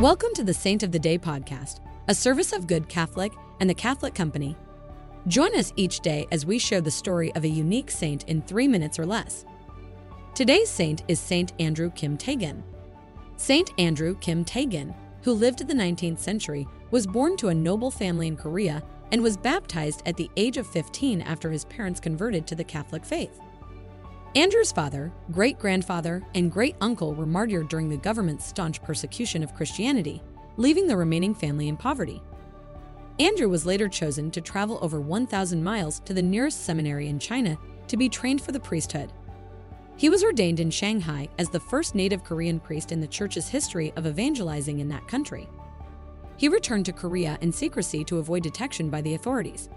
Welcome to the Saint of the Day podcast, a service of Good Catholic and the Catholic Company. Join us each day as we share the story of a unique saint in three minutes or less. Today's saint is Saint Andrew Kim Tae-gon. Saint Andrew Kim Tae-gon, who lived in the 19th century, was born to a noble family in Korea and was baptized at the age of 15 after his parents converted to the Catholic faith. Andrew's father, great grandfather, and great uncle were martyred during the government's staunch persecution of Christianity, leaving the remaining family in poverty. Andrew was later chosen to travel over 1,000 miles to the nearest seminary in China to be trained for the priesthood. He was ordained in Shanghai as the first native Korean priest in the church's history of evangelizing in that country. He returned to Korea in secrecy to avoid detection by the authorities.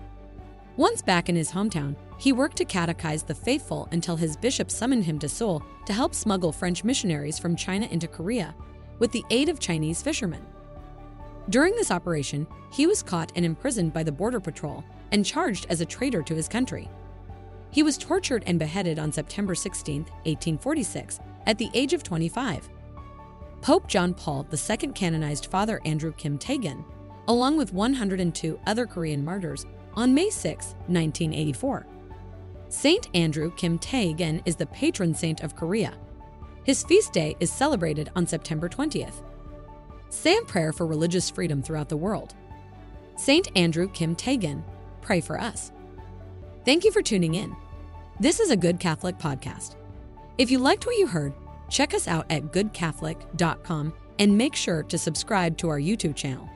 Once back in his hometown, he worked to catechize the faithful until his bishop summoned him to Seoul to help smuggle French missionaries from China into Korea with the aid of Chinese fishermen. During this operation, he was caught and imprisoned by the Border Patrol and charged as a traitor to his country. He was tortured and beheaded on September 16, 1846, at the age of 25. Pope John Paul II canonized Father Andrew Kim Tae-gon, along with 102 other Korean martyrs, on May 6, 1984. Saint Andrew Kim Tae-gon is the patron saint of Korea. His feast day is celebrated on September 20th. Say a prayer for religious freedom throughout the world. Saint Andrew Kim Tae-gon, pray for us. Thank you for tuning in. This is a Good Catholic podcast. If you liked what you heard, check us out at goodcatholic.com and make sure to subscribe to our YouTube channel.